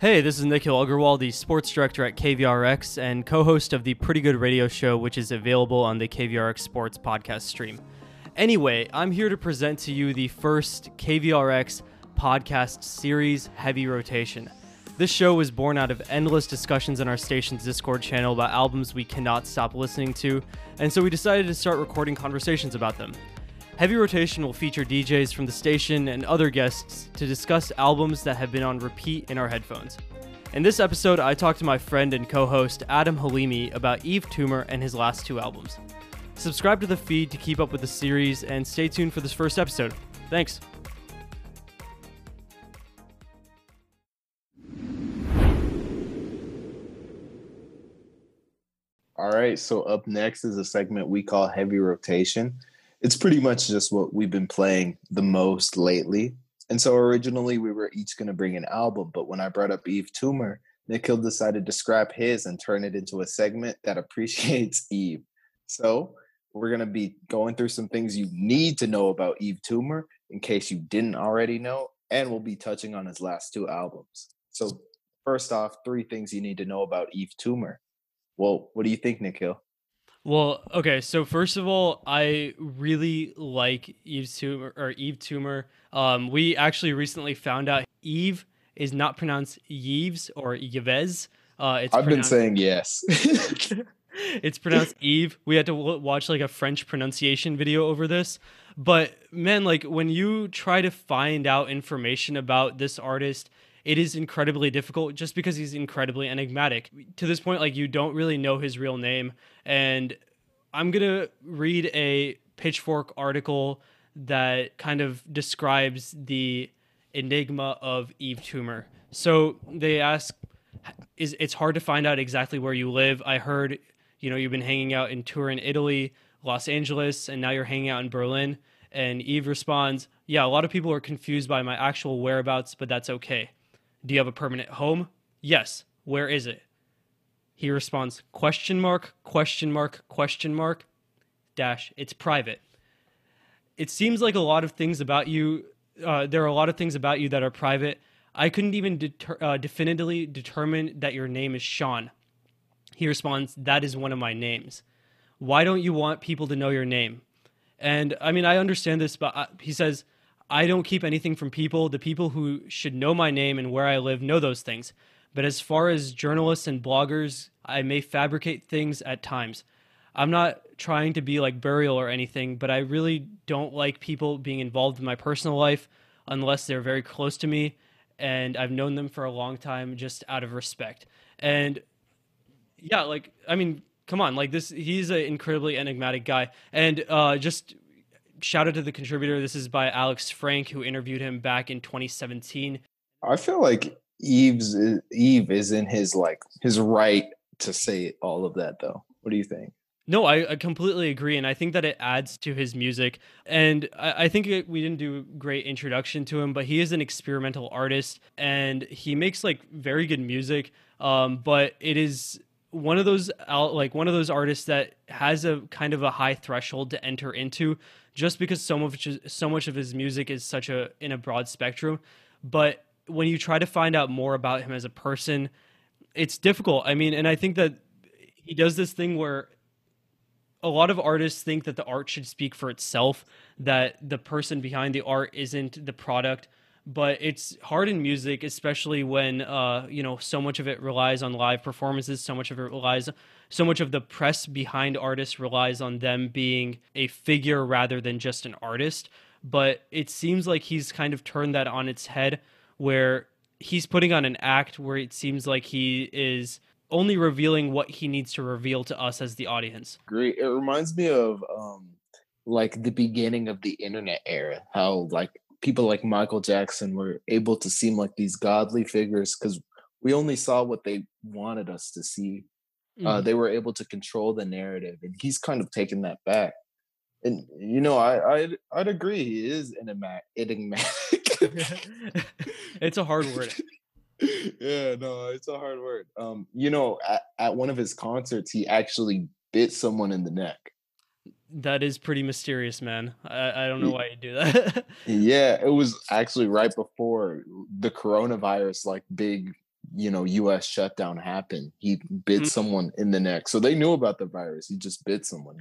Hey, this is Nikhil Agarwal, the sports director at KVRX and co host of the Pretty Good Radio Show, which is available on the KVRX Sports podcast stream. Anyway, I'm here to present to you the first KVRX podcast series, Heavy Rotation. This show was born out of endless discussions on our station's Discord channel about albums we cannot stop listening to, and so we decided to start recording conversations about them. Heavy Rotation will feature DJs from the station and other guests to discuss albums that have been on repeat in our headphones. In this episode, I talked to my friend and co host Adam Halimi about Yves Tumor and his last two albums. Subscribe to the feed to keep up with the series and stay tuned for this first episode. Thanks. All right, so up next is a segment we call Heavy Rotation it's pretty much just what we've been playing the most lately. And so originally we were each going to bring an album, but when I brought up Yves Tumor, Nikhil decided to scrap his and turn it into a segment that appreciates Yves. So we're going to be going through some things you need to know about Yves Tumor in case you didn't already know, and we'll be touching on his last two albums. So first off, three things you need to know about Yves Tumor. Well, what do you think, Nikhil? Well, okay. So first of all, I really like Eve Tumor or Yves Tumor. Um, we actually recently found out Eve is not pronounced Yves or Yves. Uh, it's I've been saying yes. it's pronounced Eve. We had to w- watch like a French pronunciation video over this. But man, like when you try to find out information about this artist, it is incredibly difficult just because he's incredibly enigmatic. To this point, like you don't really know his real name. And I'm to read a Pitchfork article that kind of describes the enigma of Yves Tumor. So they ask, is it's hard to find out exactly where you live. I heard, you know, you've been hanging out in Turin, Italy, Los Angeles, and now you're hanging out in Berlin. And Yves responds, Yeah, a lot of people are confused by my actual whereabouts, but that's okay. Do you have a permanent home? Yes. Where is it? He responds, question mark, question mark, question mark, dash, it's private. It seems like a lot of things about you, uh, there are a lot of things about you that are private. I couldn't even deter- uh, definitively determine that your name is Sean. He responds, that is one of my names. Why don't you want people to know your name? And I mean, I understand this, but uh, he says, I don't keep anything from people. The people who should know my name and where I live know those things. But as far as journalists and bloggers, I may fabricate things at times. I'm not trying to be like Burial or anything, but I really don't like people being involved in my personal life unless they're very close to me and I've known them for a long time just out of respect. And yeah, like I mean, come on, like this he's an incredibly enigmatic guy. And uh just shout out to the contributor. This is by Alex Frank, who interviewed him back in 2017. I feel like Yves Yves is in his like his right to say all of that though. What do you think? No, I, I, completely agree, and I think that it adds to his music. And I, I think it, we didn't do a great introduction to him, but he is an experimental artist, and he makes like very good music. Um, but it is one of those like one of those artists that has a kind of a high threshold to enter into just because so much so much of his music is such a in a broad spectrum. But when you try to find out more about him as a person it's difficult. I mean and i think that he does this thing where a lot of artists think that the art should speak for itself that the person behind the art isn't the product but it's hard in music, especially when uh, you know so much of it relies on live performances. So much of it relies, so much of the press behind artists relies on them being a figure rather than just an artist. But it seems like he's kind of turned that on its head, where he's putting on an act where it seems like he is only revealing what he needs to reveal to us as the audience. Great. It reminds me of um like the beginning of the internet era, how like people like Michael Jackson were able to seem like these godly figures because we only saw what they wanted us to see. Uh, mm-hmm. Uh, they were able to control the narrative, and he's kind of taken that back. And you know, I I'd, I'd agree. He is enigmatic. it's a hard word. yeah, no, it's a hard word. Um, you know, at, at one of his concerts, he actually bit someone in the neck. That is pretty mysterious, man. I, I don't know why you do that. yeah, it was actually right before the coronavirus like big you know U.S. shutdown happened, he bit mm-hmm. someone in the neck. So they knew about the virus. He just bit someone.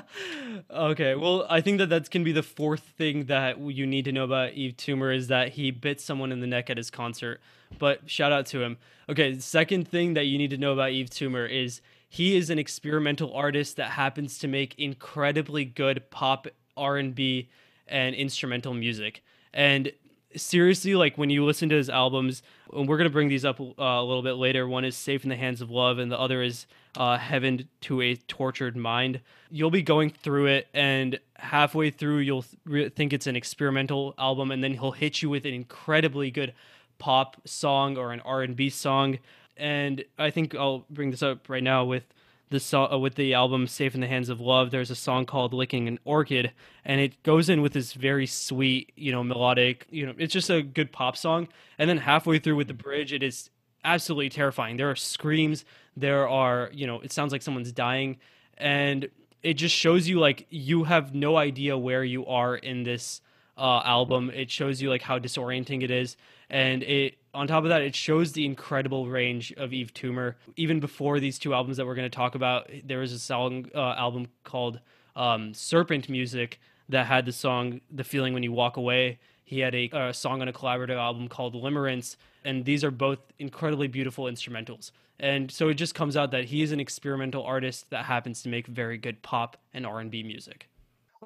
okay, well, I think that that can be the fourth thing that you need to know about Yves Tumor is that he bit someone in the neck at his concert. But shout out to him. Okay, second thing that you need to know about Yves Tumor is he is an experimental artist that happens to make incredibly good pop R&B and instrumental music. And seriously, like when you listen to his albums, and we're gonna bring these up uh, a little bit later. One is "Safe in the Hands of Love," and the other is uh, "Heaven to a Tortured Mind." You'll be going through it, and halfway through, you'll th- think it's an experimental album, and then he'll hit you with an incredibly good pop song or an R and B song. And I think I'll bring this up right now with the song uh, with the album "Safe in the Hands of Love." There's a song called "Licking an Orchid," and it goes in with this very sweet, you know, melodic. You know, it's just a good pop song. And then halfway through with the bridge, it is absolutely terrifying. There are screams. There are, you know, it sounds like someone's dying, and it just shows you like you have no idea where you are in this uh, album. It shows you like how disorienting it is, and it on top of that, it shows the incredible range of Yves Tumor. Even before these two albums that we're going to talk about, there was a song uh, album called um, Serpent Music that had the song "The Feeling When You Walk Away." He had a, a song on a collaborative album called "Limerence," and these are both incredibly beautiful instrumentals. And so it just comes out that he is an experimental artist that happens to make very good pop and R and B music.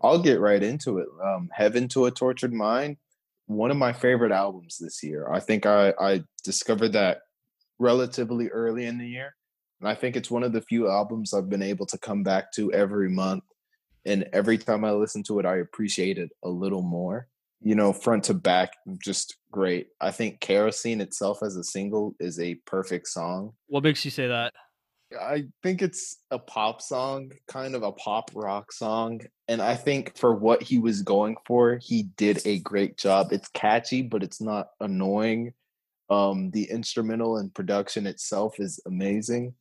I'll get right into it. Um, Heaven to a Tortured Mind one of my favorite albums this year. I think I, I discovered that relatively early in the year. And I think it's one of the few albums I've been able to come back to every month. And every time I listen to it, I appreciate it a little more. You know, front to back, just great. I think Kerosene itself as a single is a perfect song. What makes you say that? I think it's a pop song, kind of a pop rock song. And I think for what he was going for, he did a great job. It's catchy, but it's not annoying. Um, the instrumental and production itself is amazing.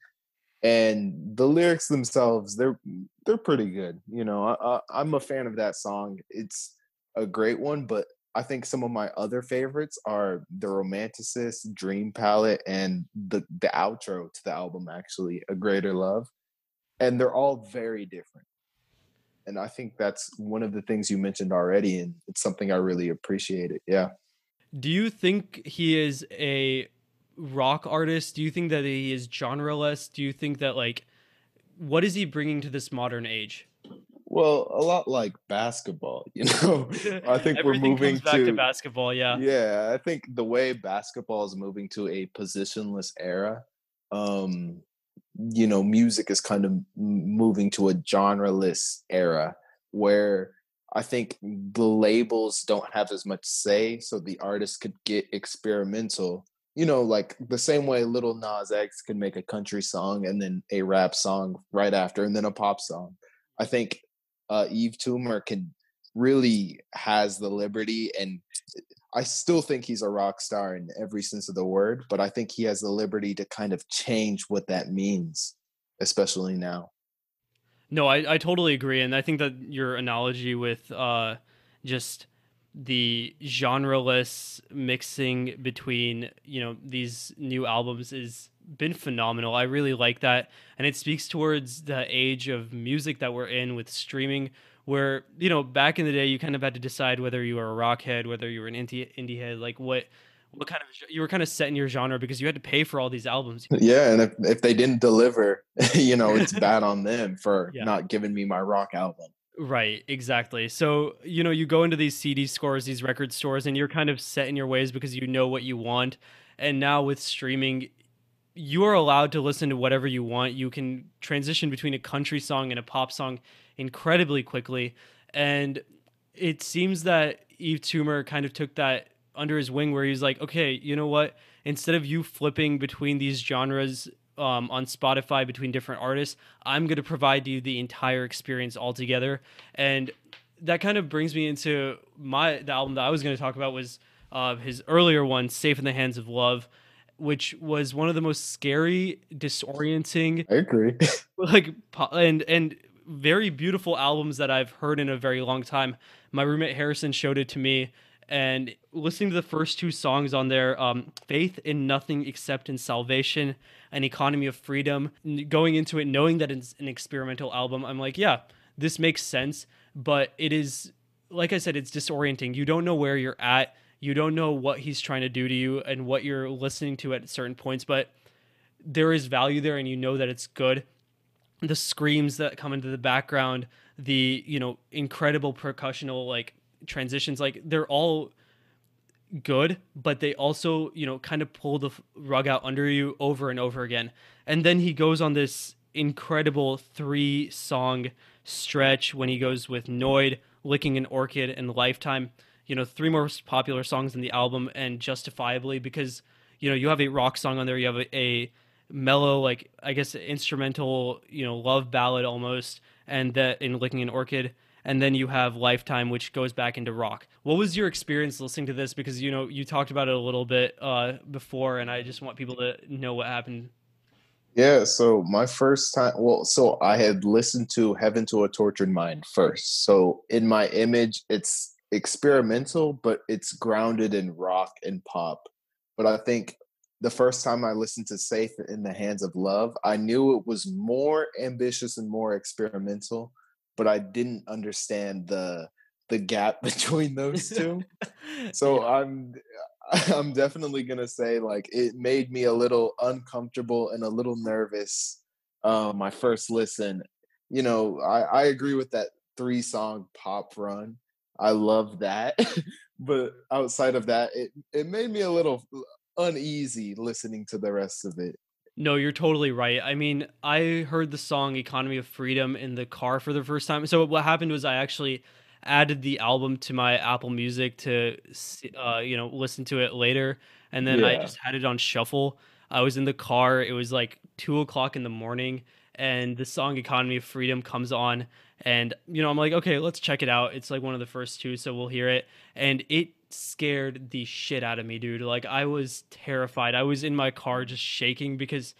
And the lyrics themselves, they're they're pretty good. You know, I, I, I'm a fan of that song. It's a great one, but I think some of my other favorites are The Romanticist, Dream Palette, and the the outro to the album actually, A Greater Love. And they're all very different. And I think that's one of the things you mentioned already, and it's something I really appreciate it. Yeah. Do you think he is a rock artist? Do you think that he is genreless? Do you think that like what is he bringing to this modern age? Well, a lot like basketball, you know. I think we're moving to, to, basketball. Yeah. Yeah, I think the way basketball is moving to a positionless era, um, you know, music is kind of moving to a genreless era where I think the labels don't have as much say, so the artist could get experimental. You know, like the same way Lil Nas X can make a country song and then a rap song right after, and then a pop song. I think uh, Yves Tumor can really has the liberty and I still think he's a rock star in every sense of the word, but I think he has the liberty to kind of change what that means, especially now. No, I, I totally agree. And I think that your analogy with uh, just the genreless mixing between, you know, these new albums is been phenomenal. I really like that. And it speaks towards the age of music that we're in with streaming, where, you know, back in the day, you kind of had to decide whether you were a rock head, whether you were an indie, indie head, like what. What kind of you were kind of set in your genre because you had to pay for all these albums. Yeah, and if, if they didn't deliver, you know, it's bad on them for yeah. not giving me my rock album. Right, exactly. So, you know, you go into these CD scores, these record stores, and you're kind of set in your ways because you know what you want. And now with streaming, you are allowed to listen to whatever you want. You can transition between a country song and a pop song incredibly quickly. And it seems that Yves Tumor kind of took that under his wing where he's like, okay, you know what? Instead of you flipping between these genres um, on Spotify between different artists, I'm going to provide you the entire experience altogether. And that kind of brings me into my the album that I was going to talk about was uh, his earlier one, Safe in the Hands of Love which was one of the most scary, disorienting. I agree. like and and very beautiful albums that I've heard in a very long time. My roommate Harrison showed it to me, and listening to the first two songs on there, um, "Faith in Nothing Except in Salvation" and "Economy of Freedom," going into it knowing that it's an experimental album, I'm like, yeah, this makes sense, but it is like I said, it's disorienting. You don't know where you're at. You don't know what he's trying to do to you and what you're listening to at certain points, but there is value there and you know that it's good. The screams that come into the background, the, you know, incredible percussional like transitions, like they're all good, but they also, you know, kind of pull the rug out under you over and over again. And then he goes on this incredible three song stretch when he goes with Noid, Licking an Orchid, and Lifetime. You know, three most popular songs in the album, and justifiably because you know you have a rock song on there, you have a, a mellow, like I guess instrumental, you know, love ballad almost, and that in Licking an Orchid, and then you have Lifetime, which goes back into rock. What was your experience listening to this? Because you know you talked about it a little bit uh, before, and I just want people to know what happened. Yeah, so my first time, well, so I had listened to Heaven to a Tortured Mind first. So in my image, it's experimental, but it's grounded in rock and pop. But I think the first time I listened to Safe in the Hands of Love, I knew it was more ambitious and more experimental, but I didn't understand the the gap between those two. so yeah. I'm I'm definitely gonna say like it made me a little uncomfortable and a little nervous. Uh, my first listen, you know, I, I agree with that three song pop run. I love that, but outside of that, it it made me a little uneasy listening to the rest of it. No, you're totally right. I mean, I heard the song "Economy of Freedom" in the car for the first time. So what happened was I actually added the album to my Apple Music to uh, you know listen to it later, and then yeah. I just had it on shuffle. I was in the car. It was like two o'clock in the morning, and the song "Economy of Freedom" comes on, and you know I'm like, okay, let's check it out. It's like one of the first two, so we'll hear it, and it scared the shit out of me, dude. Like I was terrified. I was in my car just shaking because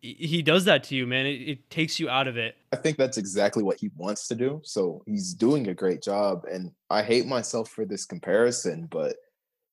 he does that to you, man. It, it, takes you out of it. I think that's exactly what he wants to do. So he's doing a great job. And I hate myself for this comparison, but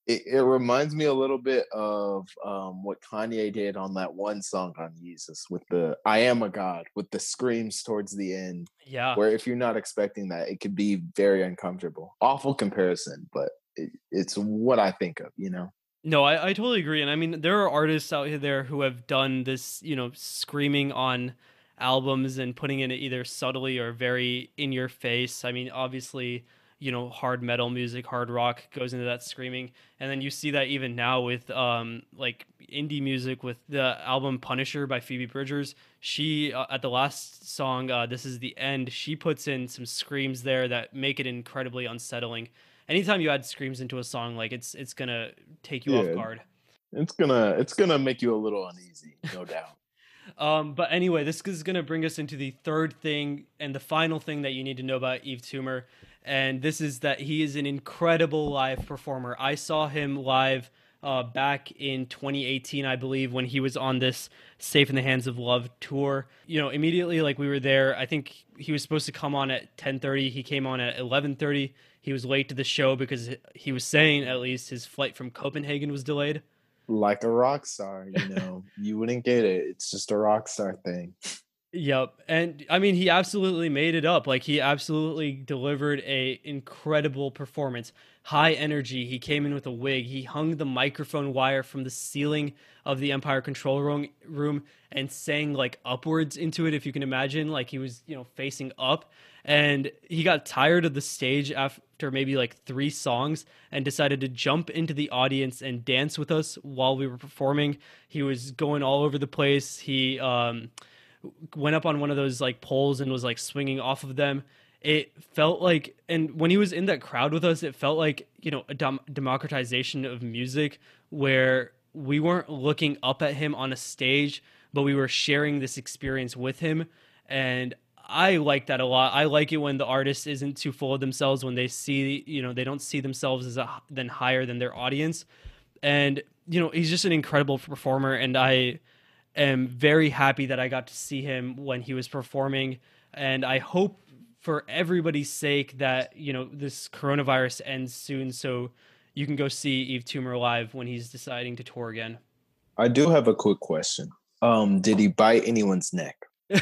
it, it reminds me a little bit of um, what Kanye did on that one song on Yeezus with the I am a God, with the screams towards the end. Yeah. Where if you're not expecting that, it could be very uncomfortable. Awful comparison, but it, it's what I think of, you know? No, I, I totally agree. And I mean, there are artists out there who have done this, you know, screaming on albums and putting it either subtly or very in your face. I mean, obviously, you know, hard metal music, hard rock goes into that screaming. And then you see that even now with um like indie music with the album Punisher by Phoebe Bridgers. She uh, at the last song, uh, This is the End, she puts in some screams there that make it incredibly unsettling anytime you add screams into a song, like it's it's gonna take you yeah, off guard. It's gonna it's gonna make you a little uneasy, no doubt. Um, but anyway, this is going to bring us into the third thing and the final thing that you need to know about Yves Tumor. And this is that he is an incredible live performer. I saw him live uh, back in 2018, I believe, when he was on this Safe in the Hands of Love tour. You know, immediately, like we were there, I think he was supposed to come on at 10:30. He came on at 11:30. He was late to the show because he was saying at least his flight from Copenhagen was delayed. Like a rock star, you know, you wouldn't get it. It's just a rock star thing. Yep. And I mean he absolutely made it up. Like he absolutely delivered a incredible performance. High energy. He came in with a wig. He hung the microphone wire from the ceiling of the Empire control room room and sang like upwards into it if you can imagine like he was, you know, facing up and he got tired of the stage after maybe like 3 songs and decided to jump into the audience and dance with us while we were performing. He was going all over the place. He um went up on one of those like poles and was like swinging off of them. It felt like, and when he was in that crowd with us, it felt like you know a dem- democratization of music where we weren't looking up at him on a stage, but we were sharing this experience with him. And I like that a lot. I like it when the artist isn't too full of themselves, when they see, you know, they don't see themselves as a then higher than their audience. And you know, he's just an incredible performer, and I am very happy that I got to see him when he was performing. And I hope for everybody's sake that, you know, this coronavirus ends soon so you can go see Yves Tumor live when he's deciding to tour again. I do have a quick question. Um, did he bite anyone's neck?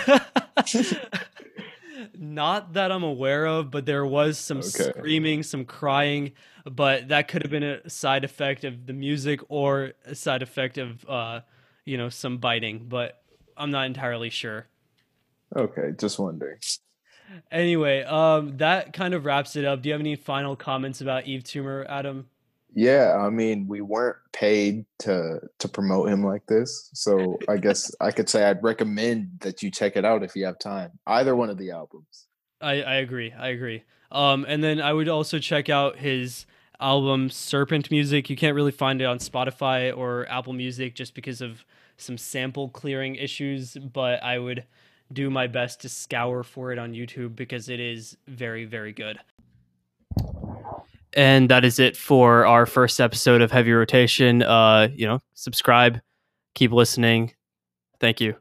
Not that I'm aware of, but there was some Okay. screaming, some crying, but that could have been a side effect of the music or a side effect of uh, you know, some biting, but I'm not entirely sure. Okay, just wondering. Anyway, um that kind of wraps it up. Do you have any final comments about Yves Tumor, Adam? Yeah, I mean, we weren't paid to to promote him like this, so I guess I could say I'd recommend that you check it out if you have time. Either one of the albums. I, I agree. I agree. Um, and then I would also check out his album Serpent Music. You can't really find it on Spotify or Apple Music just because of some sample clearing issues, but I would do my best to scour for it on YouTube because it is very, very good. And that is it for our first episode of Heavy Rotation. Uh, you know, subscribe, keep listening. Thank you.